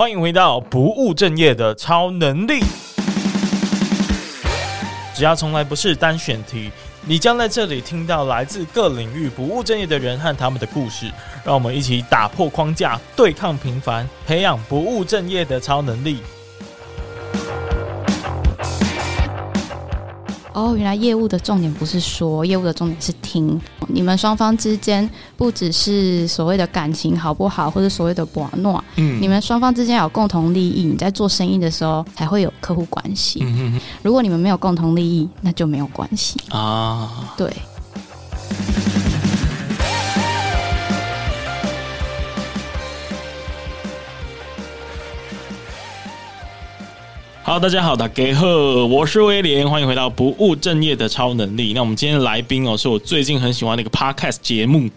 欢迎回到不务正业的超能力。只要从来不是单选题，你将在这里听到来自各领域不务正业的人和他们的故事。让我们一起打破框架，对抗平凡，培养不务正业的超能力。哦，原来业务的重点不是说，业务的重点是听。你们双方之间不只是所谓的感情好不好，或者所谓的博诺，嗯，你们双方之间有共同利益，你在做生意的时候才会有客户关系。嗯如果你们没有共同利益，那就没有关系啊。对。好，大家好，大家好，我是威廉，欢迎回到不务正业的超能力。那我们今天来宾哦，是我最近很喜欢的一个 podcast 节目，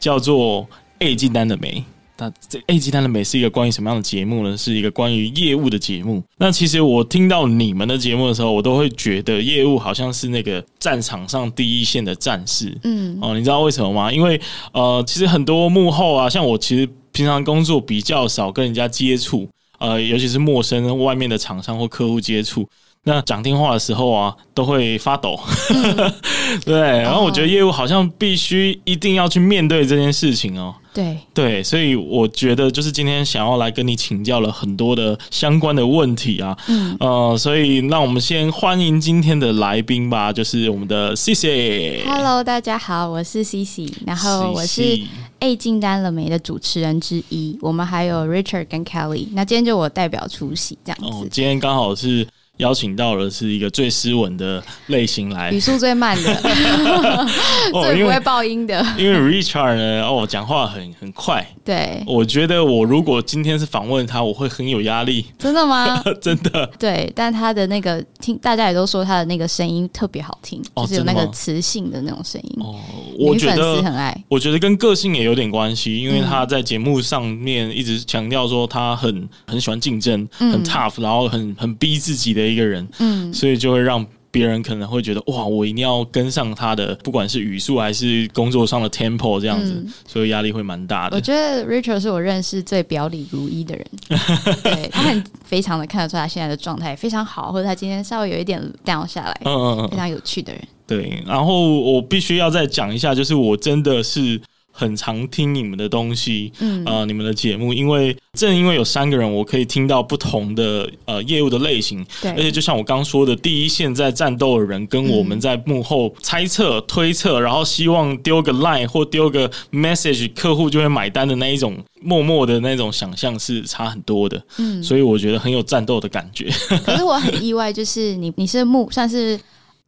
叫做《A 进单的没》。那这《A 级单的美》是一个关于什么样的节目呢？是一个关于业务的节目。那其实我听到你们的节目的时候，我都会觉得业务好像是那个战场上第一线的战士。嗯，哦，你知道为什么吗？因为呃，其实很多幕后啊，像我其实平常工作比较少跟人家接触。呃，尤其是陌生外面的厂商或客户接触，那讲电话的时候啊，都会发抖。嗯、对，然后我觉得业务好像必须一定要去面对这件事情哦。对对，所以我觉得就是今天想要来跟你请教了很多的相关的问题啊。嗯呃，所以那我们先欢迎今天的来宾吧，就是我们的 Cici。Hello，大家好，我是 Cici，然后我是。A 进单了没的主持人之一，我们还有 Richard 跟 Kelly，那今天就我代表出席这样子。哦，今天刚好是。邀请到了是一个最斯文的类型来，语速最慢的，最不会爆音的。因为 Richard 呢，哦，讲话很很快。对，我觉得我如果今天是访问他，我会很有压力。真的吗？真的。对，但他的那个听，大家也都说他的那个声音特别好听，就是有那个磁性的那种声音。哦，我觉得女粉丝很爱。我觉得跟个性也有点关系，因为他在节目上面一直强调说他很很喜欢竞争，很 tough，然后很很逼自己的。一个人，嗯，所以就会让别人可能会觉得哇，我一定要跟上他的，不管是语速还是工作上的 tempo 这样子，嗯、所以压力会蛮大的。我觉得 Richard 是我认识最表里如一的人，对，他很非常的看得出他现在的状态非常好，或者他今天稍微有一点 down 下来，嗯嗯嗯，非常有趣的人。对，然后我必须要再讲一下，就是我真的是。很常听你们的东西，嗯，呃，你们的节目，因为正因为有三个人，我可以听到不同的呃业务的类型，对，而且就像我刚说的，第一线在战斗的人，跟我们在幕后猜测、推测，然后希望丢个 line 或丢个 message，客户就会买单的那一种默默的那种想象是差很多的，嗯，所以我觉得很有战斗的感觉。可是我很意外，就是你你是幕算是。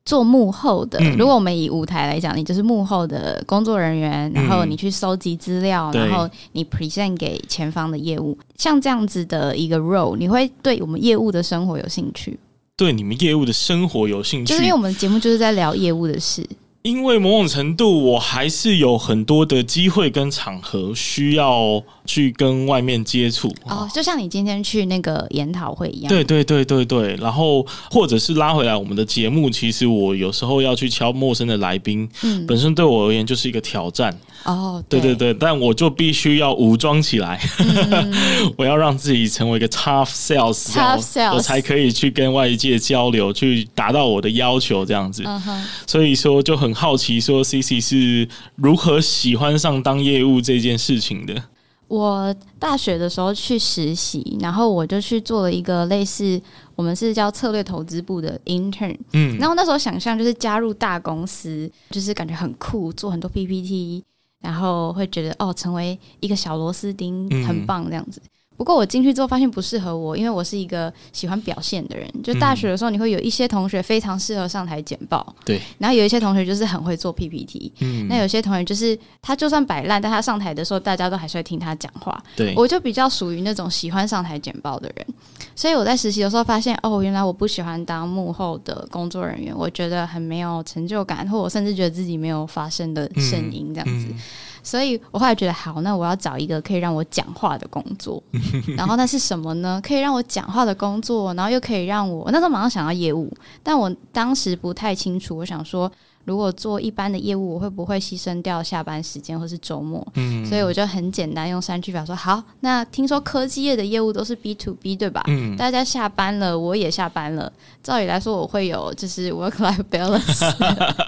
做幕后的，如果我们以舞台来讲，你就是幕后的工作人员，然后你去收集资料，然后你 present 给前方的业务，像这样子的一个 role，你会对我们业务的生活有兴趣？对你们业务的生活有兴趣，就是因为我们节目就是在聊业务的事。因为某种程度，我还是有很多的机会跟场合需要去跟外面接触。哦，就像你今天去那个研讨会一样。对对对对对，然后或者是拉回来我们的节目，其实我有时候要去敲陌生的来宾，嗯，本身对我而言就是一个挑战哦。对对对，但我就必须要武装起来，嗯、我要让自己成为一个 tough sales，tough sales，我才可以去跟外界交流，去达到我的要求这样子。所以说就很。好奇说，Cici 是如何喜欢上当业务这件事情的？我大学的时候去实习，然后我就去做了一个类似我们是叫策略投资部的 intern。嗯，然后那时候想象就是加入大公司，就是感觉很酷，做很多 PPT，然后会觉得哦，成为一个小螺丝钉很棒这样子。不过我进去之后发现不适合我，因为我是一个喜欢表现的人。就大学的时候，你会有一些同学非常适合上台简报，对。然后有一些同学就是很会做 PPT，嗯。那有些同学就是他就算摆烂，但他上台的时候，大家都还是会听他讲话。对。我就比较属于那种喜欢上台简报的人，所以我在实习的时候发现，哦，原来我不喜欢当幕后的工作人员，我觉得很没有成就感，或我甚至觉得自己没有发声的声音这样子。嗯嗯所以我后来觉得好，那我要找一个可以让我讲话的工作。然后那是什么呢？可以让我讲话的工作，然后又可以让我，我那时候马上想到业务，但我当时不太清楚。我想说，如果做一般的业务，我会不会牺牲掉下班时间或是周末？嗯，所以我就很简单用三句表说，好，那听说科技业的业务都是 B to B 对吧？嗯，大家下班了，我也下班了，照理来说我会有就是 work life balance，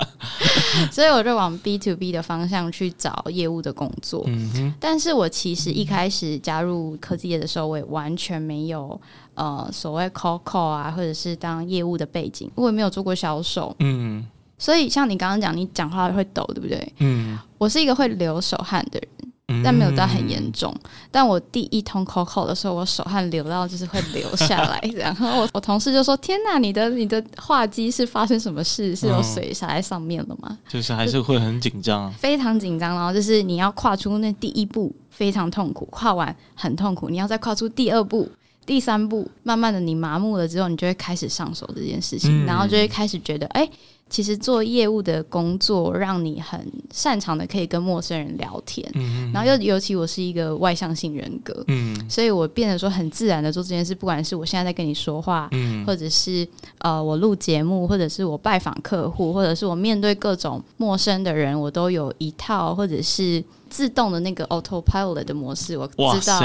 所以我就往 B to B 的方向去找业务的工作。嗯哼，但是我其实一开始加入科技业的时候，我也完全没有。呃，所谓 call call 啊，或者是当业务的背景，我也没有做过销售，嗯，所以像你刚刚讲，你讲话会抖，对不对？嗯，我是一个会流手汗的人，嗯、但没有到很严重。但我第一通 call call 的时候，我手汗流到就是会流下来，然后我我同事就说：“天哪，你的你的话机是发生什么事？是有水洒在上面了吗？”就是还是会很紧张，非常紧张。然后就是你要跨出那第一步，非常痛苦，跨完很痛苦，你要再跨出第二步。第三步，慢慢的你麻木了之后，你就会开始上手这件事情，嗯、然后就会开始觉得，哎、欸，其实做业务的工作让你很擅长的可以跟陌生人聊天，嗯、然后又尤其我是一个外向性人格，嗯、所以我变得说很自然的做这件事，不管是我现在在跟你说话，嗯、或者是呃我录节目，或者是我拜访客户，或者是我面对各种陌生的人，我都有一套或者是自动的那个 autopilot 的模式，我知道。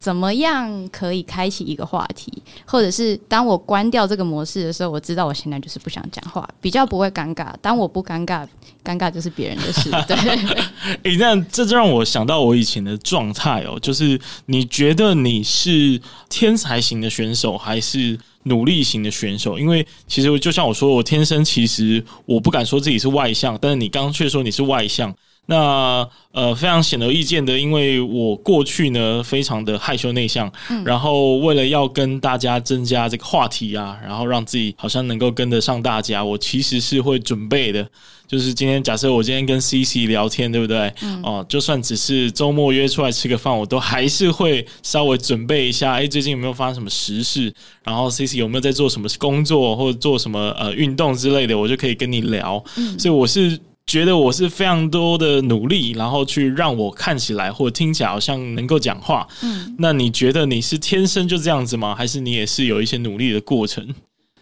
怎么样可以开启一个话题，或者是当我关掉这个模式的时候，我知道我现在就是不想讲话，比较不会尴尬。当我不尴尬，尴尬就是别人的事。对，诶，那这就让我想到我以前的状态哦，就是你觉得你是天才型的选手，还是努力型的选手？因为其实就像我说，我天生其实我不敢说自己是外向，但是你刚刚却说你是外向。那呃，非常显而易见的，因为我过去呢非常的害羞内向，嗯、然后为了要跟大家增加这个话题啊，然后让自己好像能够跟得上大家，我其实是会准备的。就是今天假设我今天跟 CC 聊天，对不对？嗯、哦，就算只是周末约出来吃个饭，我都还是会稍微准备一下。哎，最近有没有发生什么时事？然后 CC 有没有在做什么工作或者做什么呃运动之类的，我就可以跟你聊。嗯、所以我是。觉得我是非常多的努力，然后去让我看起来或听起来好像能够讲话。嗯，那你觉得你是天生就这样子吗？还是你也是有一些努力的过程？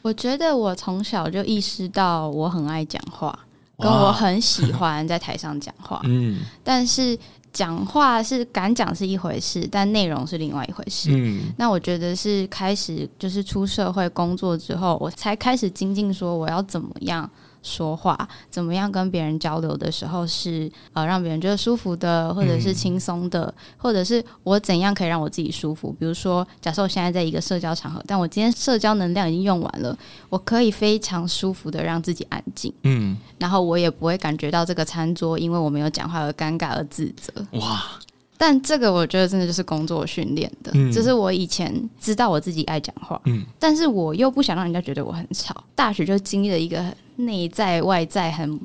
我觉得我从小就意识到我很爱讲话，跟我很喜欢在台上讲话。嗯，但是讲话是敢讲是一回事，但内容是另外一回事。嗯，那我觉得是开始就是出社会工作之后，我才开始精进，说我要怎么样。说话怎么样跟别人交流的时候是呃让别人觉得舒服的，或者是轻松的，嗯、或者是我怎样可以让我自己舒服？比如说，假设我现在在一个社交场合，但我今天社交能量已经用完了，我可以非常舒服的让自己安静，嗯，然后我也不会感觉到这个餐桌因为我没有讲话而尴尬而自责。哇！但这个我觉得真的就是工作训练的，嗯、就是我以前知道我自己爱讲话，嗯，但是我又不想让人家觉得我很吵。大学就经历了一个内在外在很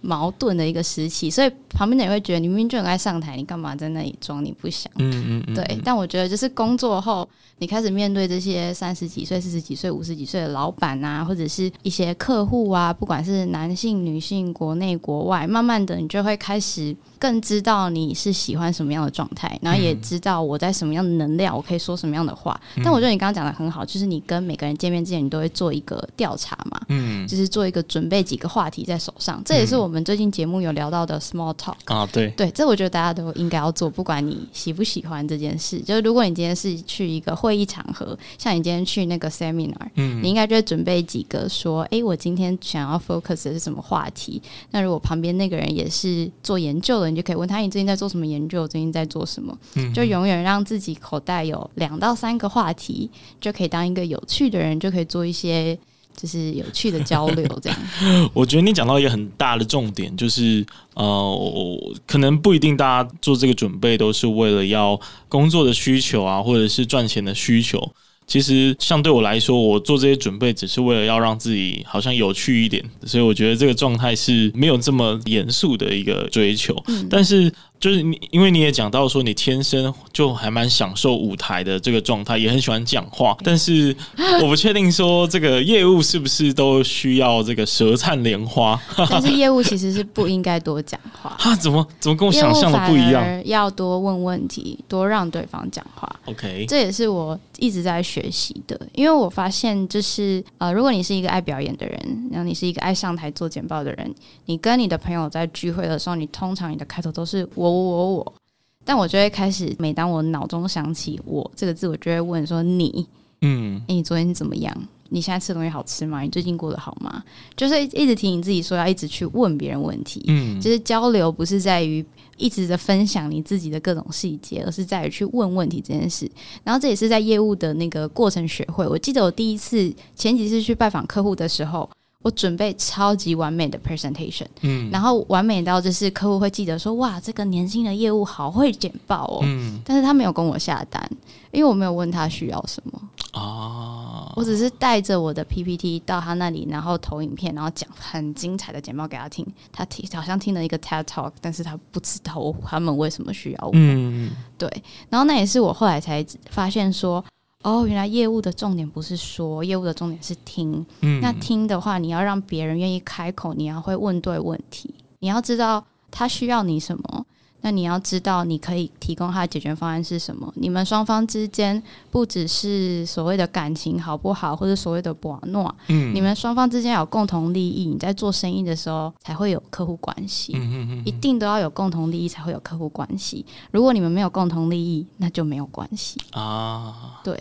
矛盾的一个时期，所以旁边的人会觉得你明明就很爱上台，你干嘛在那里装你不想？嗯嗯嗯，对。但我觉得就是工作后，你开始面对这些三十几岁、四十几岁、五十几岁的老板啊，或者是一些客户啊，不管是男性、女性、国内国外，慢慢的你就会开始。更知道你是喜欢什么样的状态，然后也知道我在什么样的能量，我可以说什么样的话。嗯、但我觉得你刚刚讲的很好，就是你跟每个人见面之前，你都会做一个调查嘛，嗯，就是做一个准备几个话题在手上。这也是我们最近节目有聊到的 small talk 啊，对对，这我觉得大家都应该要做，不管你喜不喜欢这件事。就是如果你今天是去一个会议场合，像你今天去那个 seminar，嗯，你应该就会准备几个说，哎，我今天想要 focus 的是什么话题？那如果旁边那个人也是做研究的，你就可以问他，你最近在做什么研究？最近在做什么？嗯，就永远让自己口袋有两到三个话题，就可以当一个有趣的人，就可以做一些就是有趣的交流。这样，我觉得你讲到一个很大的重点，就是呃，可能不一定大家做这个准备都是为了要工作的需求啊，或者是赚钱的需求。其实，像对我来说，我做这些准备只是为了要让自己好像有趣一点，所以我觉得这个状态是没有这么严肃的一个追求。嗯、但是，就是你，因为你也讲到说你天生就还蛮享受舞台的这个状态，也很喜欢讲话。但是我不确定说这个业务是不是都需要这个舌灿莲花。但是业务其实是不应该多讲话。啊？怎么怎么跟我想象的不一样？要多问问题，多让对方讲话。OK，这也是我一直在学习的。因为我发现，就是呃，如果你是一个爱表演的人，然后你是一个爱上台做简报的人，你跟你的朋友在聚会的时候，你通常你的开头都是我。我我我，但我就会开始，每当我脑中想起“我”这个字，我就会问说：“你，嗯，哎，你昨天怎么样？你现在吃的东西好吃吗？你最近过得好吗？”就是一直提醒自己说要一直去问别人问题。嗯，就是交流不是在于一直的分享你自己的各种细节，而是在于去问问题这件事。然后这也是在业务的那个过程学会。我记得我第一次前几次去拜访客户的时候。我准备超级完美的 presentation，嗯，然后完美到就是客户会记得说，哇，这个年轻的业务好会简报哦，嗯，但是他没有跟我下单，因为我没有问他需要什么。哦，我只是带着我的 PPT 到他那里，然后投影片，然后讲很精彩的简报给他听，他听好像听了一个 TED Talk，但是他不知道他们为什么需要我，嗯，对，然后那也是我后来才发现说。哦，原来业务的重点不是说，业务的重点是听。嗯，那听的话，你要让别人愿意开口，你要会问对问题，你要知道他需要你什么，那你要知道你可以提供他的解决方案是什么。你们双方之间不只是所谓的感情好不好，或者所谓的博诺，嗯，你们双方之间有共同利益，你在做生意的时候才会有客户关系。嗯嗯嗯，一定都要有共同利益才会有客户关系。如果你们没有共同利益，那就没有关系啊。对。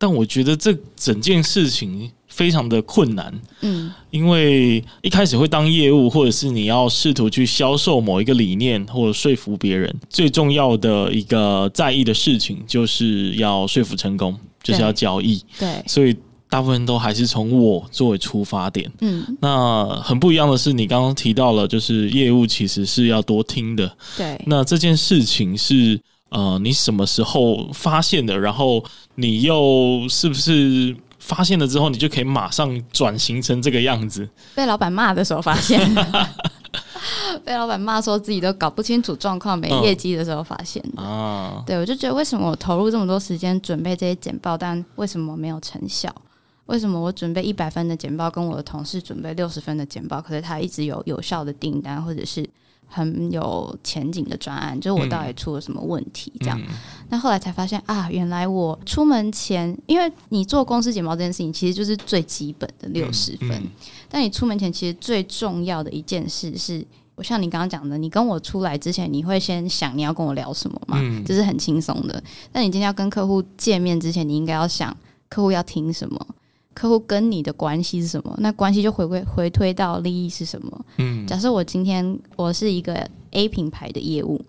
但我觉得这整件事情非常的困难，嗯，因为一开始会当业务，或者是你要试图去销售某一个理念，或者说服别人，最重要的一个在意的事情，就是要说服成功，就是要交易，对，所以大部分都还是从我作为出发点，嗯，那很不一样的是，你刚刚提到了，就是业务其实是要多听的，对，那这件事情是。呃，你什么时候发现的？然后你又是不是发现了之后，你就可以马上转型成这个样子？被老板骂的时候发现，被老板骂说自己都搞不清楚状况、没业绩的时候发现的。啊、嗯，对，我就觉得为什么我投入这么多时间准备这些简报，但为什么没有成效？为什么我准备一百分的简报，跟我的同事准备六十分的简报，可是他一直有有效的订单，或者是？很有前景的专案，就是我到底出了什么问题？这样，嗯嗯、那后来才发现啊，原来我出门前，因为你做公司简报这件事情，其实就是最基本的六十分。但你出门前，其实最重要的一件事是，我像你刚刚讲的，你跟我出来之前，你会先想你要跟我聊什么嘛？这、嗯、是很轻松的。但你今天要跟客户见面之前，你应该要想客户要听什么。客户跟你的关系是什么？那关系就回归回推到利益是什么？嗯，假设我今天我是一个 A 品牌的业务，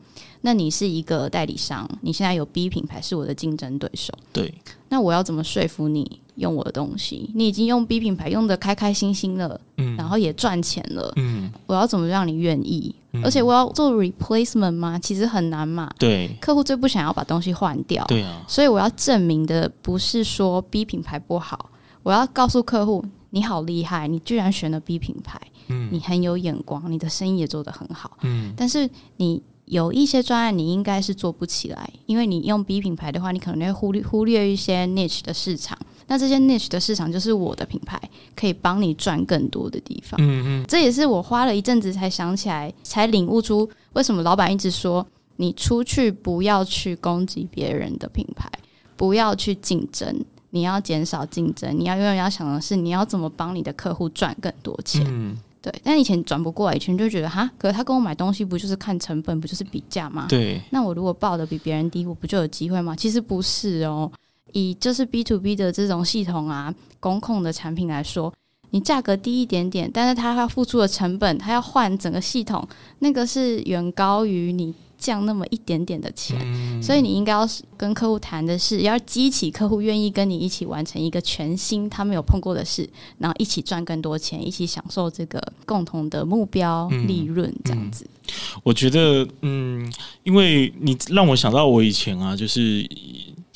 那你是一个代理商，你现在有 B 品牌是我的竞争对手，对，那我要怎么说服你用我的东西？你已经用 B 品牌用的开开心心了，嗯，然后也赚钱了，嗯，我要怎么让你愿意？嗯，而且我要做 replacement 吗？其实很难嘛，对，客户最不想要把东西换掉，对啊，所以我要证明的不是说 B 品牌不好。我要告诉客户，你好厉害，你居然选了 B 品牌，嗯，你很有眼光，你的生意也做得很好，嗯，但是你有一些专案，你应该是做不起来，因为你用 B 品牌的话，你可能会忽略忽略一些 niche 的市场，那这些 niche 的市场就是我的品牌可以帮你赚更多的地方，嗯。嗯，这也是我花了一阵子才想起来，才领悟出为什么老板一直说你出去不要去攻击别人的品牌，不要去竞争。你要减少竞争，你要永远要想的是你要怎么帮你的客户赚更多钱。嗯，对。但以前转不过来，以前就觉得哈，可是他跟我买东西不就是看成本，不就是比价吗？对。那我如果报的比别人低，我不就有机会吗？其实不是哦。以就是 B to B 的这种系统啊，公控的产品来说，你价格低一点点，但是他要付出的成本，他要换整个系统，那个是远高于你。降那么一点点的钱，嗯、所以你应该要跟客户谈的是，要激起客户愿意跟你一起完成一个全新他没有碰过的事，然后一起赚更多钱，一起享受这个共同的目标利润这样子。我觉得，嗯，因为你让我想到我以前啊，就是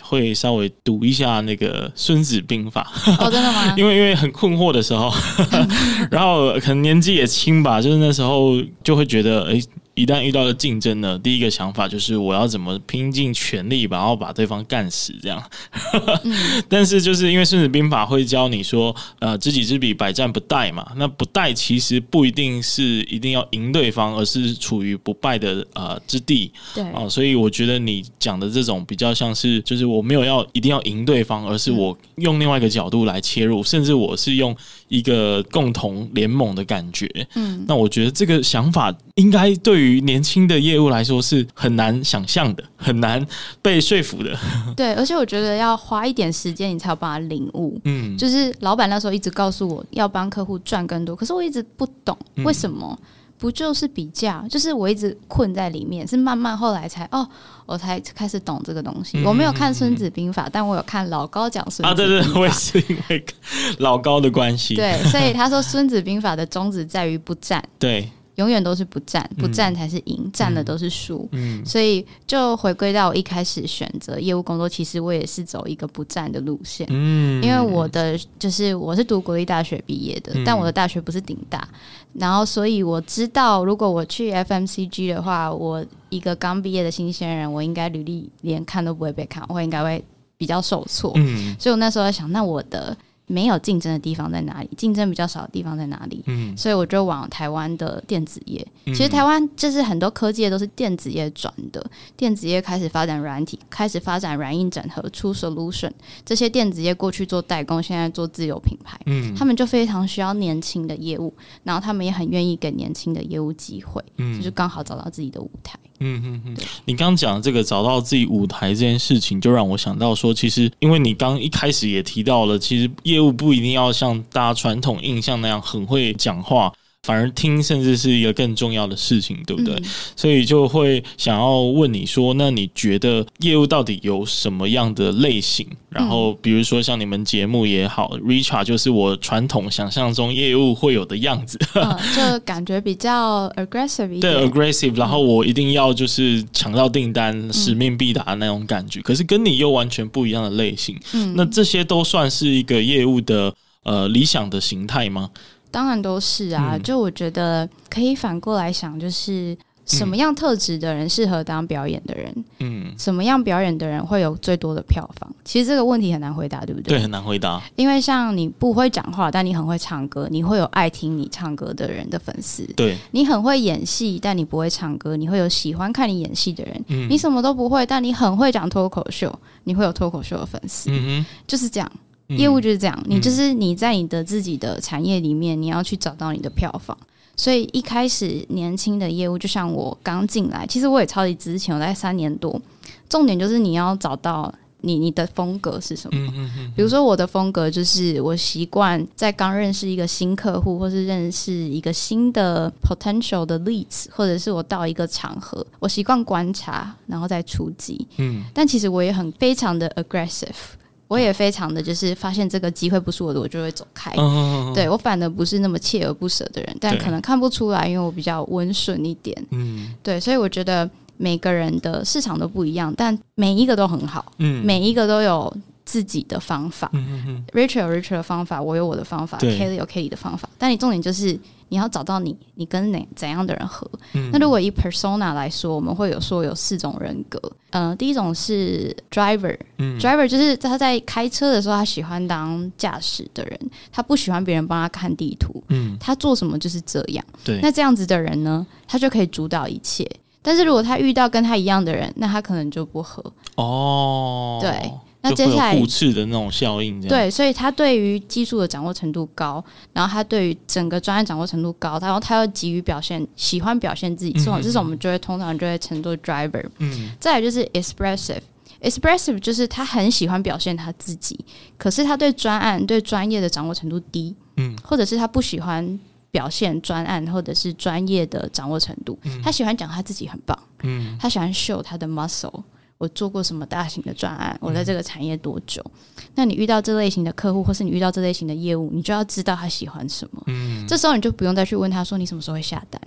会稍微读一下那个《孙子兵法》。哦，真的吗？因为因为很困惑的时候，然后可能年纪也轻吧，就是那时候就会觉得，哎。一旦遇到了竞争呢，第一个想法就是我要怎么拼尽全力，然后把对方干死这样。嗯、但是就是因为《孙子兵法》会教你说，呃，知己知彼，百战不殆嘛。那不殆其实不一定是一定要赢对方，而是处于不败的呃之地。对啊、呃，所以我觉得你讲的这种比较像是，就是我没有要一定要赢对方，而是我用另外一个角度来切入，嗯、甚至我是用一个共同联盟的感觉。嗯，那我觉得这个想法应该对于年轻的业务来说是很难想象的，很难被说服的。对，而且我觉得要花一点时间，你才有办法领悟。嗯，就是老板那时候一直告诉我要帮客户赚更多，可是我一直不懂为什么。嗯不就是比较？就是我一直困在里面，是慢慢后来才哦，我才开始懂这个东西。嗯、我没有看《孙子兵法》，但我有看老高讲《孙子兵法》啊，对对，我也是因为老高的关系。对，所以他说《孙子兵法》的宗旨在于不战。对。永远都是不战，不战才是赢，嗯、战的都是输。嗯，所以就回归到我一开始选择业务工作，其实我也是走一个不战的路线。嗯，因为我的就是我是读国立大学毕业的，嗯、但我的大学不是顶大，然后所以我知道，如果我去 FMCG 的话，我一个刚毕业的新鲜人，我应该履历连看都不会被看，我应该会比较受挫。嗯，所以我那时候在想，那我的。没有竞争的地方在哪里？竞争比较少的地方在哪里？嗯，所以我就往台湾的电子业。其实台湾就是很多科技业都是电子业转的，电子业开始发展软体，开始发展软硬整合出 solution。这些电子业过去做代工，现在做自有品牌。嗯，他们就非常需要年轻的业务，然后他们也很愿意给年轻的业务机会，嗯，就是刚好找到自己的舞台。嗯嗯嗯，你刚讲的这个找到自己舞台这件事情，就让我想到说，其实因为你刚一开始也提到了，其实业务不一定要像大家传统印象那样很会讲话。反而听，甚至是一个更重要的事情，对不对？嗯、所以就会想要问你说，那你觉得业务到底有什么样的类型？然后，比如说像你们节目也好，Richard 就是我传统想象中业务会有的样子，嗯、就感觉比较 aggressive 一点。对，aggressive，然后我一定要就是抢到订单，嗯、使命必达的那种感觉。可是跟你又完全不一样的类型，嗯，那这些都算是一个业务的呃理想的形态吗？当然都是啊，嗯、就我觉得可以反过来想，就是什么样特质的人适合当表演的人？嗯，什么样表演的人会有最多的票房？其实这个问题很难回答，对不对？对，很难回答。因为像你不会讲话，但你很会唱歌，你会有爱听你唱歌的人的粉丝。对，你很会演戏，但你不会唱歌，你会有喜欢看你演戏的人。嗯，你什么都不会，但你很会讲脱口秀，你会有脱口秀的粉丝。嗯哼，就是这样。业务就是这样，你就是你在你的自己的产业里面，你要去找到你的票房。所以一开始年轻的业务，就像我刚进来，其实我也超级之前，我在三年多。重点就是你要找到你你的风格是什么。比如说我的风格就是我习惯在刚认识一个新客户，或是认识一个新的 potential 的 leads，或者是我到一个场合，我习惯观察，然后再出击。嗯，但其实我也很非常的 aggressive。我也非常的就是发现这个机会不是我的，我就会走开。嗯、对我反而不是那么锲而不舍的人，但可能看不出来，因为我比较温顺一点。嗯，对，所以我觉得每个人的市场都不一样，但每一个都很好。嗯，每一个都有自己的方法。嗯嗯嗯，Richart 有 Richard 的方法，我有我的方法，Kelly 有 Kelly 的方法。但你重点就是。你要找到你，你跟哪怎样的人合？嗯、那如果以 persona 来说，我们会有说有四种人格。呃，第一种是 driver，driver、嗯、driver 就是他在开车的时候，他喜欢当驾驶的人，他不喜欢别人帮他看地图。嗯，他做什么就是这样。对，那这样子的人呢，他就可以主导一切。但是如果他遇到跟他一样的人，那他可能就不合。哦，对。那接下来互斥的那种效应，对，所以他对于技术的掌握程度高，然后他对于整个专业掌握程度高，然后他又急于表现，喜欢表现自己，这种这种我们就会通常就会称作 driver。嗯，再来就是 expressive，expressive 就是他很喜欢表现他自己，可是他对专案对专业的掌握程度低，嗯，或者是他不喜欢表现专案或者是专业的掌握程度，他喜欢讲他自己很棒，嗯，他喜欢 show 他的 muscle。我做过什么大型的专案？我在这个产业多久？嗯、那你遇到这类型的客户，或是你遇到这类型的业务，你就要知道他喜欢什么。嗯，这时候你就不用再去问他说你什么时候会下单。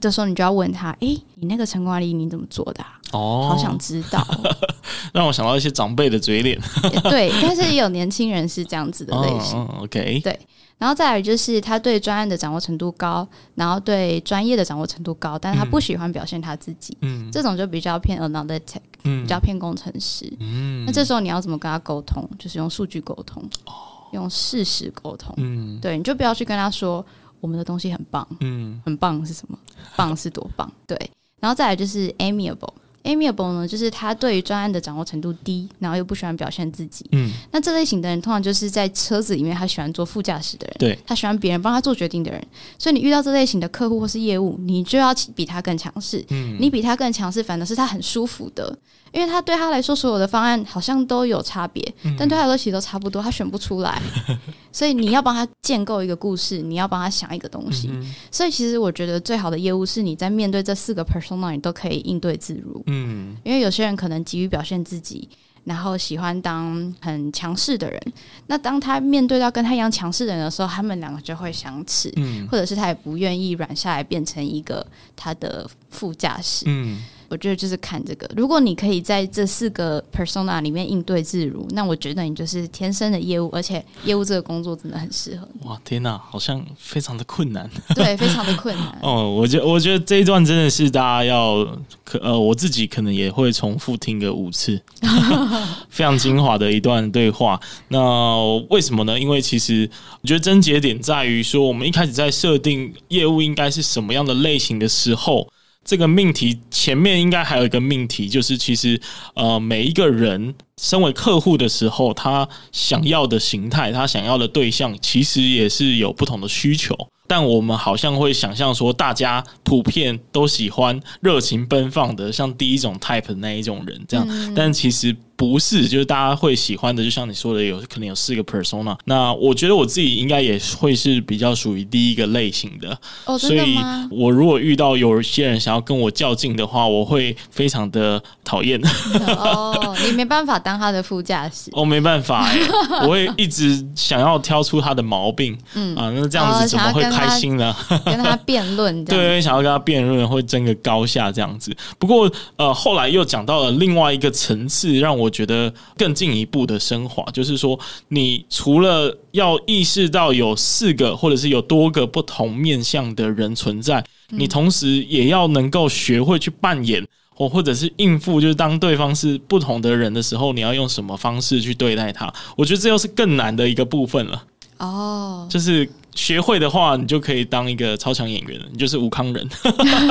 这时候你就要问他：诶，你那个成功案例你怎么做的、啊？哦，好想知道。让我想到一些长辈的嘴脸。对，但是也有年轻人是这样子的类型。哦、OK，对。然后再来就是他对专案的掌握程度高，然后对专业的掌握程度高，但是他不喜欢表现他自己。嗯，这种就比较偏 analytic，嗯，比较偏工程师。嗯，那这时候你要怎么跟他沟通？就是用数据沟通，哦，用事实沟通。嗯，对，你就不要去跟他说我们的东西很棒。嗯，很棒是什么？棒是多棒？对。然后再来就是 amiable。Amiable 呢，就是他对于专案的掌握程度低，然后又不喜欢表现自己。嗯，那这类型的人通常就是在车子里面，他喜欢坐副驾驶的人。对，他喜欢别人帮他做决定的人。所以你遇到这类型的客户或是业务，你就要比他更强势。嗯，你比他更强势，反而是他很舒服的，因为他对他来说，所有的方案好像都有差别，嗯，但对他来说其实都差不多，他选不出来。所以你要帮他建构一个故事，你要帮他想一个东西。嗯、所以其实我觉得最好的业务是你在面对这四个 persona，你都可以应对自如。嗯，因为有些人可能急于表现自己，然后喜欢当很强势的人。那当他面对到跟他一样强势的人的时候，他们两个就会相斥。嗯，或者是他也不愿意软下来变成一个他的副驾驶。嗯。我觉得就是看这个，如果你可以在这四个 persona 里面应对自如，那我觉得你就是天生的业务，而且业务这个工作真的很适合。哇，天哪，好像非常的困难。对，非常的困难。哦，我觉我觉得这一段真的是大家要可呃，我自己可能也会重复听个五次，非常精华的一段对话。那为什么呢？因为其实我觉得症结点在于说，我们一开始在设定业务应该是什么样的类型的时候。这个命题前面应该还有一个命题，就是其实呃，每一个人身为客户的时候，他想要的形态，他想要的对象，其实也是有不同的需求。但我们好像会想象说，大家普遍都喜欢热情奔放的，像第一种 type 的那一种人这样，但其实。不是，就是大家会喜欢的，就像你说的，有可能有四个 persona。那我觉得我自己应该也会是比较属于第一个类型的。哦，所以我如果遇到有些人想要跟我较劲的话，我会非常的讨厌。哦，你没办法当他的副驾驶。哦，没办法，我会一直想要挑出他的毛病。嗯啊，那这样子怎么会开心呢？哦、跟他辩论，对，想要跟他辩论，会争个高下这样子。不过呃，后来又讲到了另外一个层次，让我。我觉得更进一步的升华，就是说，你除了要意识到有四个或者是有多个不同面向的人存在，你同时也要能够学会去扮演或或者是应付，就是当对方是不同的人的时候，你要用什么方式去对待他？我觉得这又是更难的一个部分了。哦，就是。学会的话，你就可以当一个超强演员了，你就是吴康人，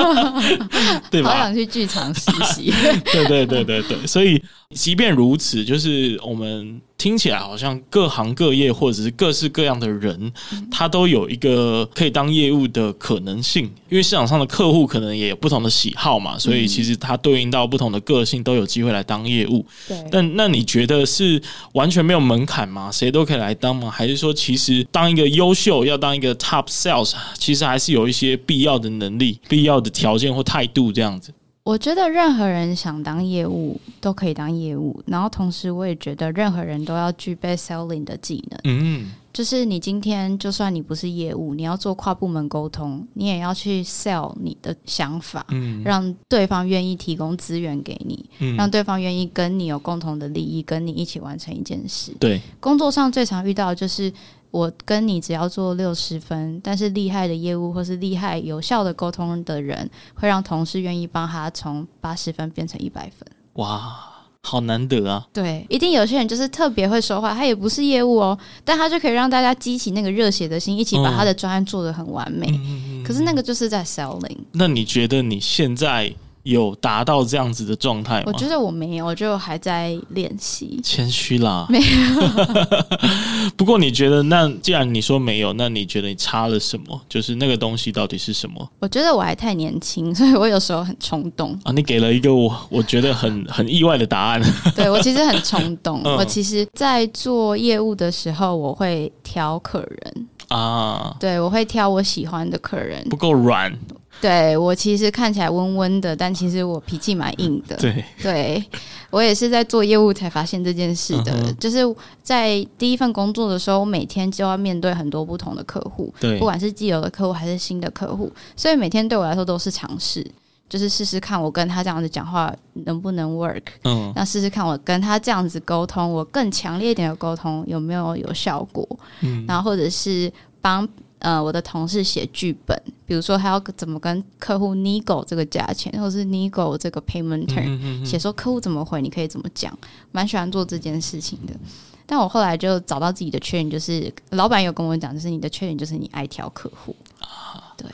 对吧？好想去剧场实习。对对对对对，所以即便如此，就是我们。听起来好像各行各业或者是各式各样的人，他都有一个可以当业务的可能性，因为市场上的客户可能也有不同的喜好嘛，所以其实它对应到不同的个性都有机会来当业务。对，但那你觉得是完全没有门槛吗？谁都可以来当吗？还是说其实当一个优秀要当一个 top sales，其实还是有一些必要的能力、必要的条件或态度这样子？我觉得任何人想当业务都可以当业务，然后同时我也觉得任何人都要具备 selling 的技能。嗯，就是你今天就算你不是业务，你要做跨部门沟通，你也要去 sell 你的想法，嗯，让对方愿意提供资源给你，嗯，让对方愿意跟你有共同的利益，跟你一起完成一件事。对，工作上最常遇到的就是。我跟你只要做六十分，但是厉害的业务或是厉害有效的沟通的人，会让同事愿意帮他从八十分变成一百分。哇，好难得啊！对，一定有些人就是特别会说话，他也不是业务哦，但他就可以让大家激起那个热血的心，一起把他的专案做得很完美。嗯。可是那个就是在 selling。那你觉得你现在？有达到这样子的状态吗？我觉得我没有，我就还在练习。谦虚啦，没有。不过你觉得，那既然你说没有，那你觉得你差了什么？就是那个东西到底是什么？我觉得我还太年轻，所以我有时候很冲动啊。你给了一个我我觉得很很意外的答案。对，我其实很冲动。嗯。我其实，在做业务的时候，我会挑客人啊。对，我会挑我喜欢的客人，不够软。对，我其实看起来温温的，但其实我脾气蛮硬的。对，对我也是在做业务才发现这件事的。嗯、就是在第一份工作的时候，我每天就要面对很多不同的客户，对，不管是既有的客户还是新的客户，所以每天对我来说都是尝试。就是试试看我跟他这样子讲话能不能 work，嗯，那试试看我跟他这样子沟通，我更强烈一点的沟通有没有有效果，嗯，然后或者是帮呃我的同事写剧本，比如说他要怎么跟客户 nego 这个价钱，或者是 nego 这个 payment term，写、嗯嗯嗯、说客户怎么回，你可以怎么讲，蛮喜欢做这件事情的。但我后来就找到自己的缺点，就是老板有跟我讲，就是你的缺点就是你爱挑客户啊，对。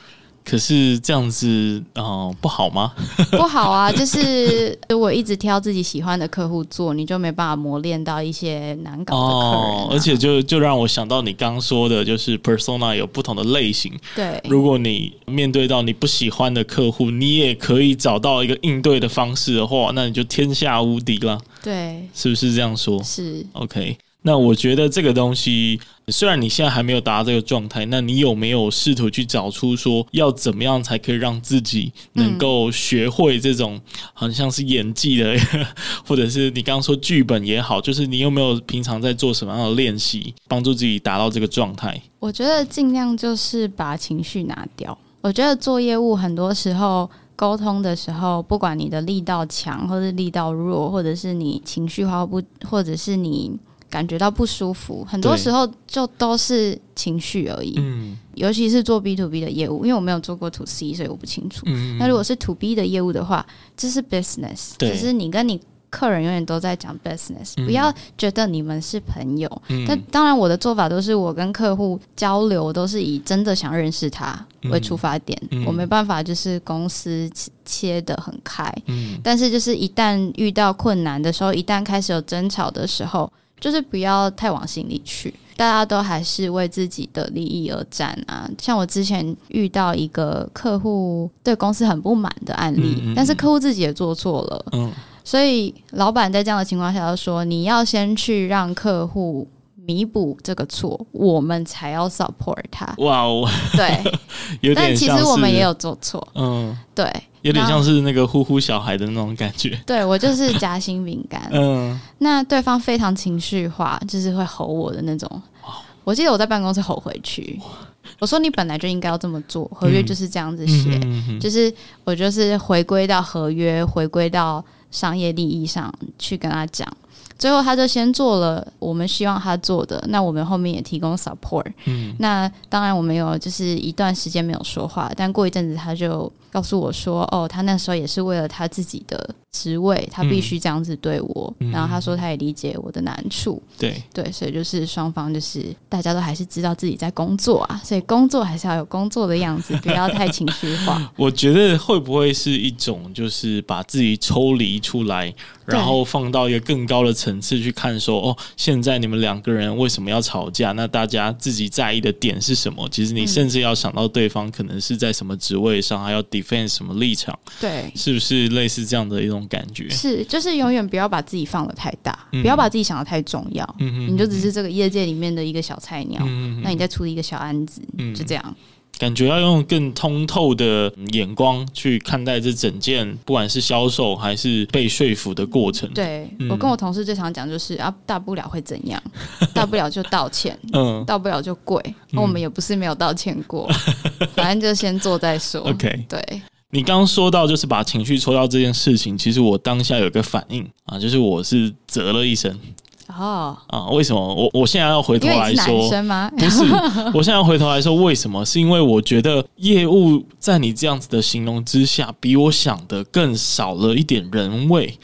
可是这样子哦、呃，不好吗？不好啊，就是如果一直挑自己喜欢的客户做，你就没办法磨练到一些难搞的客人、啊哦。而且就就让我想到你刚刚说的，就是 persona 有不同的类型。对，如果你面对到你不喜欢的客户，你也可以找到一个应对的方式的话，那你就天下无敌了。对，是不是这样说？是 OK。那我觉得这个东西，虽然你现在还没有达到这个状态，那你有没有试图去找出说要怎么样才可以让自己能够学会这种好像是演技的，或者是你刚刚说剧本也好，就是你有没有平常在做什么样的练习，帮助自己达到这个状态？我觉得尽量就是把情绪拿掉。我觉得做业务很多时候沟通的时候，不管你的力道强或者力道弱，或者是你情绪化不，或者是你。感觉到不舒服，很多时候就都是情绪而已。嗯，尤其是做 B to B 的业务，因为我没有做过 To C，所以我不清楚。嗯，那如果是 To B 的业务的话，这是 business，只是你跟你客人永远都在讲 business，嗯，不要觉得你们是朋友。嗯，但当然，我的做法都是我跟客户交流都是以真的想认识他为出发点。嗯，我没办法就是公司切的很开。嗯，但是就是一旦遇到困难的时候，一旦开始有争吵的时候。就是不要太往心里去，大家都还是为自己的利益而战啊。像我之前遇到一个客户对公司很不满的案例，嗯嗯嗯，但是客户自己也做错了，嗯，所以老板在这样的情况下就说：“你要先去让客户弥补这个错，我们才要 support 他。”哇哦，对，但其实我们也有做错，嗯，对。有点像是那个呼呼小孩的那种感觉。对，我就是夹心饼干。嗯，那对方非常情绪化，就是会吼我的那种。我记得我在办公室吼回去，我说你本来就应该要这么做，合约就是这样子写，就是我就是回归到合约，回归到商业利益上去跟他讲。最后他就先做了我们希望他做的，那我们后面也提供 support。嗯，那当然我们有就是一段时间没有说话，但过一阵子他就。告诉我说：“哦，他那时候也是为了他自己的职位，他必须这样子对我。嗯、然后他说他也理解我的难处。对对，所以就是双方就是大家都还是知道自己在工作啊，所以工作还是要有工作的样子，不要太情绪化。我觉得会不会是一种就是把自己抽离出来，然后放到一个更高的层次去看说，说哦，现在你们两个人为什么要吵架？那大家自己在意的点是什么？其实你甚至要想到对方可能是在什么职位上，还要 defend 什么立场？对，是不是类似这样的一种感觉？是，就是永远不要把自己放得太大，嗯、不要把自己想得太重要。嗯嗯，你就只是这个业界里面的一个小菜鸟，那你再处理一个小案子，嗯、就这样。感觉要用更通透的眼光去看待这整件，不管是销售还是被说服的过程。对、嗯、我跟我同事最常讲就是啊，大不了会怎样？大不了就道歉，嗯，大不了就跪。那、嗯、我们也不是没有道歉过，嗯、反正就先做再说。OK，对。你刚刚说到就是把情绪抽掉这件事情，其实我当下有个反应啊，就是我是啧了一声。哦啊，为什么我我现在要回头来说？不是，我现在要回头来说为什么？是因为我觉得业务在你这样子的形容之下，比我想的更少了一点人味，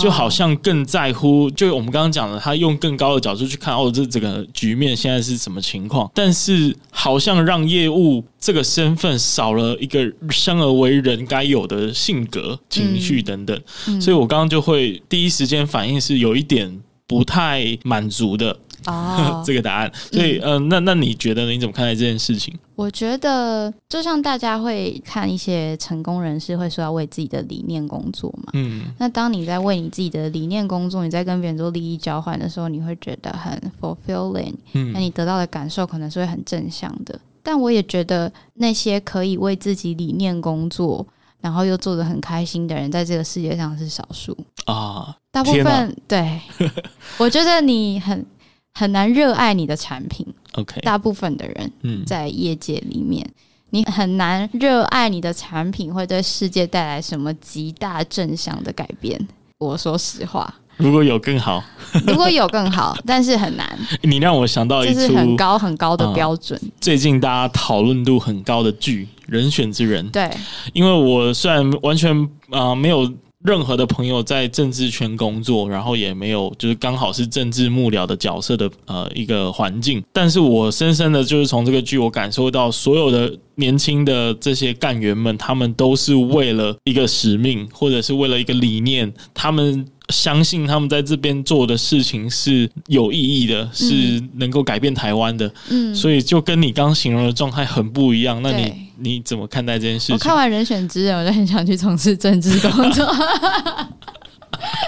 就好像更在乎。就我们刚刚讲的，他用更高的角度去看哦，这整个局面现在是什么情况？但是好像让业务这个身份少了一个生而为人该有的性格、情绪等等。所以我刚刚就会第一时间反应是有一点。不太满足的哦，这个答案。所以，嗯、呃，那那你觉得呢？你怎么看待这件事情？我觉得，就像大家会看一些成功人士会说要为自己的理念工作嘛。嗯。那当你在为你自己的理念工作，你在跟别人做利益交换的时候，你会觉得很 fulfilling。嗯。那你得到的感受可能是会很正向的。但我也觉得，那些可以为自己理念工作，然后又做的很开心的人，在这个世界上是少数啊。大部分、啊、对，我觉得你很很难热爱你的产品。OK，大部分的人在业界里面，嗯、你很难热爱你的产品会对世界带来什么极大正向的改变。我说实话，如果有更好，如果有更好，但是很难。你让我想到一出很高很高的标准，嗯、最近大家讨论度很高的剧《人选之人》。对，因为我虽然完全啊、呃、没有。任何的朋友在政治圈工作，然后也没有就是刚好是政治幕僚的角色的呃一个环境，但是我深深的就是从这个剧我感受到，所有的年轻的这些干员们，他们都是为了一个使命，或者是为了一个理念，他们。相信他们在这边做的事情是有意义的，嗯、是能够改变台湾的。嗯，所以就跟你刚形容的状态很不一样。那你你怎么看待这件事情？我看完《人选之人》，我就很想去从事政治工作。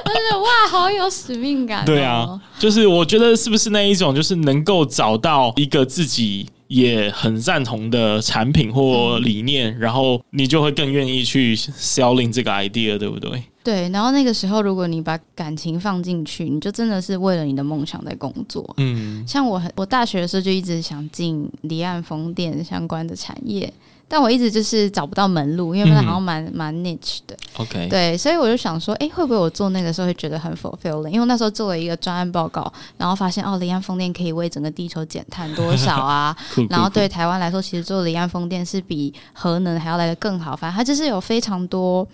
但是哇，好有使命感、哦。对啊，就是我觉得是不是那一种，就是能够找到一个自己也很赞同的产品或理念，嗯、然后你就会更愿意去 selling 这个 idea，对不对？对，然后那个时候，如果你把感情放进去，你就真的是为了你的梦想在工作。嗯，像我，我大学的时候就一直想进离岸风电相关的产业，但我一直就是找不到门路，因为那好像蛮、嗯、蛮 niche 的。OK，对，所以我就想说，哎，会不会我做那个时候会觉得很 fulfilling？因为我那时候做了一个专案报告，然后发现哦，离岸风电可以为整个地球减碳多少啊？酷酷酷，然后对台湾来说，其实做离岸风电是比核能还要来的更好。反正它就是有非常多。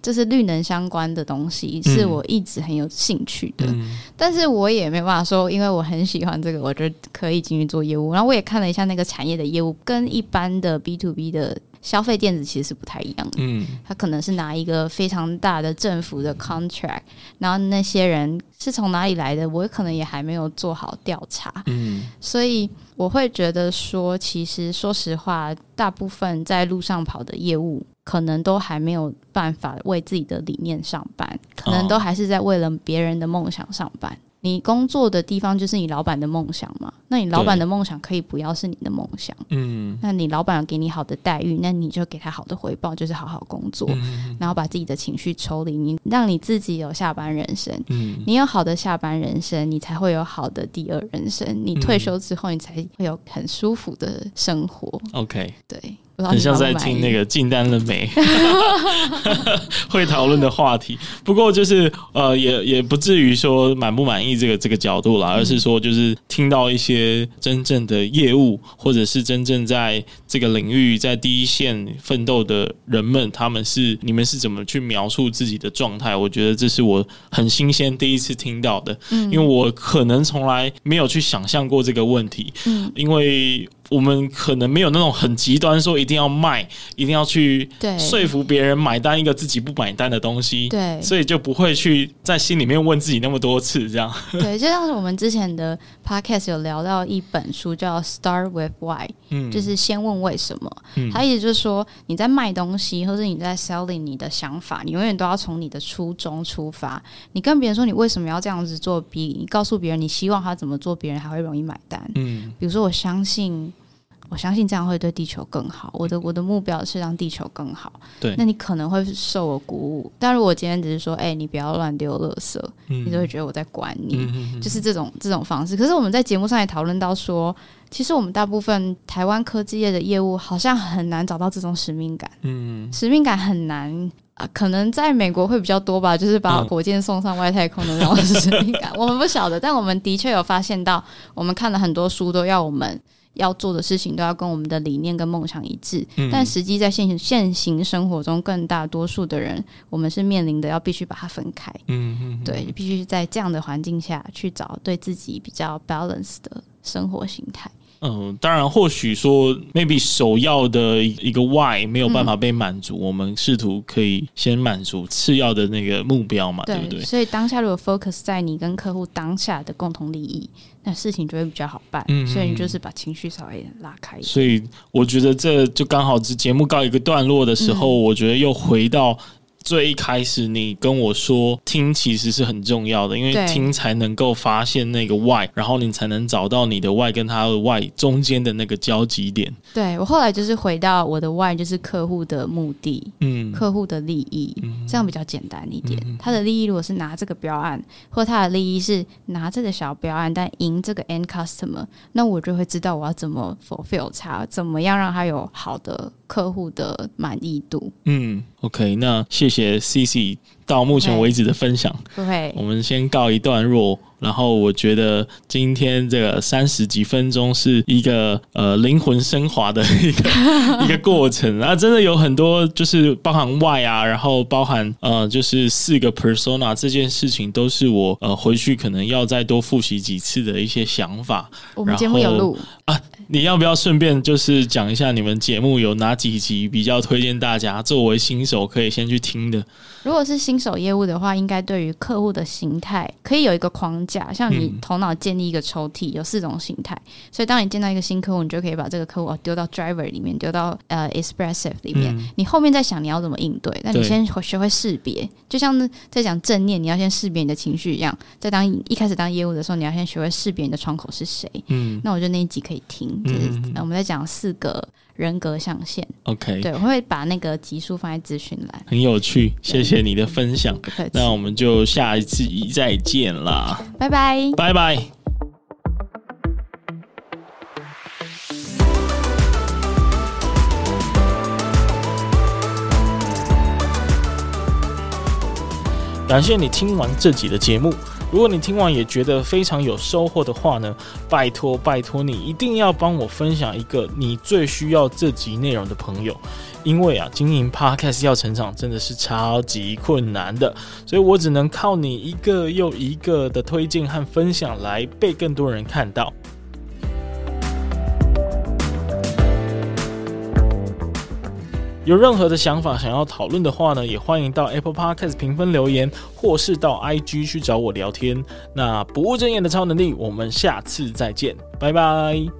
就是绿能相关的东西，是我一直很有兴趣的。嗯、但是我也没办法说，因为我很喜欢这个，我觉得可以进去做业务。然后我也看了一下那个产业的业务，跟一般的 B to B 的消费电子其实是不太一样的。嗯，他可能是拿一个非常大的政府的 contract，然后那些人是从哪里来的，我可能也还没有做好调查。嗯，所以我会觉得说，其实说实话，大部分在路上跑的业务。可能都还没有办法为自己的理念上班，可能都还是在为了别人的梦想上班。你工作的地方就是你老板的梦想嘛？那你老板的梦想可以不要是你的梦想，嗯。那你老板给你好的待遇，那你就给他好的回报，就是好好工作，嗯、然后把自己的情绪抽离，你让你自己有下班人生。嗯，你有好的下班人生，你才会有好的第二人生。你退休之后，你才会有很舒服的生活。OK，对。很像在听那个 进单了没会讨论的话题，不过就是呃，也也不至于说满不满意这个这个角度啦，而是说就是听到一些真正的业务，或者是真正在这个领域在第一线奋斗的人们，他们是你们是怎么去描述自己的状态？我觉得这是我很新鲜第一次听到的，因为我可能从来没有去想象过这个问题，因为。我们可能没有那种很极端，说一定要卖，一定要去说服别人买单一个自己不买单的东西，对，所以就不会去在心里面问自己那么多次这样。对，就像是我们之前的 podcast 有聊到一本书叫《Start with Why》，嗯，就是先问为什么。嗯，它意思就是说你在卖东西，或者你在 selling 你的想法，你永远都要从你的初衷出发。你跟别人说你为什么要这样子做，比你告诉别人你希望他怎么做，别人还会容易买单。嗯，比如说我相信。我相信这样会对地球更好。我的我的目标是让地球更好。对，那你可能会受我鼓舞。但如果我今天只是说，哎、欸，你不要乱丢垃圾，嗯、你就会觉得我在管你，就是这种这种方式。可是我们在节目上也讨论到说，其实我们大部分台湾科技业的业务好像很难找到这种使命感。嗯，使命感很难啊，可能在美国会比较多吧，就是把火箭送上外太空的那种使命感。嗯、我们不晓得，但我们的确有发现到，我们看了很多书，都要我们。要做的事情都要跟我们的理念跟梦想一致，嗯、但实际在现行现行生活中，更大多数的人，我们是面临的要必须把它分开。嗯嗯，对，必须在这样的环境下去找对自己比较 balance 的生活形态。嗯，当然，或许说，maybe 首要的一个 why 没有办法被满足，嗯、我们试图可以先满足次要的那个目标嘛，对，对不对？所以当下如果 focus 在你跟客户当下的共同利益，那事情就会比较好办。嗯，所以你就是把情绪稍微拉开。所以我觉得这就刚好是节目告一个段落的时候，嗯、我觉得又回到。最一开始你跟我说听其实是很重要的，因为听才能够发现那个 why，然后你才能找到你的 why 跟他的 why 中间的那个交集点。对，我后来就是回到我的 why，就是客户的目的，嗯，客户的利益，嗯，这样比较简单一点。嗯，他的利益如果是拿这个标案，或他的利益是拿这个小标案，但赢这个 end customer，那我就会知道我要怎么 fulfill 他，怎么样让他有好的客户的满意度。嗯，OK，那谢谢。谢 CC 到目前为止的分享，不会，我们先告一段落。然后我觉得今天这个三十几分钟是一个呃灵魂升华的一个 一个过程啊，真的有很多就是包含 why 啊，然后包含呃就是四个 persona 这件事情，都是我呃回去可能要再多复习几次的一些想法。我们节目有录啊，你要不要顺便就是讲一下你们节目有哪几集比较推荐大家作为新手可以先去听的？如果是新手业务的话，应该对于客户的形态可以有一个框架。像你头脑建立一个抽屉，有四种形态，所以当你见到一个新客户，你就可以把这个客户丢到 Driver 里面，丢到呃 Expressive 里面。你后面再想你要怎么应对，那你先学会识别，就像在讲正念，你要先识别你的情绪一样。在当一开始当业务的时候，你要先学会识别你的窗口是谁。嗯，那我觉得那一集可以听，就是我们在讲四个人格象限。OK，对，我会把那个集数放在资讯栏。很有趣，谢谢你的分享。那我们就下一次再见啦。拜拜，拜拜。感谢你听完这集的节目。如果你听完也觉得非常有收获的话呢，拜托拜托你一定要帮我分享一个你最需要这集内容的朋友。因为啊，经营 Podcast 要成长真的是超级困难的，所以我只能靠你一个又一个的推荐和分享来被更多人看到。有任何的想法想要讨论的话呢，也欢迎到 Apple Podcast 评分留言，或是到 IG 去找我聊天。那不务正业的超能力，我们下次再见，拜拜。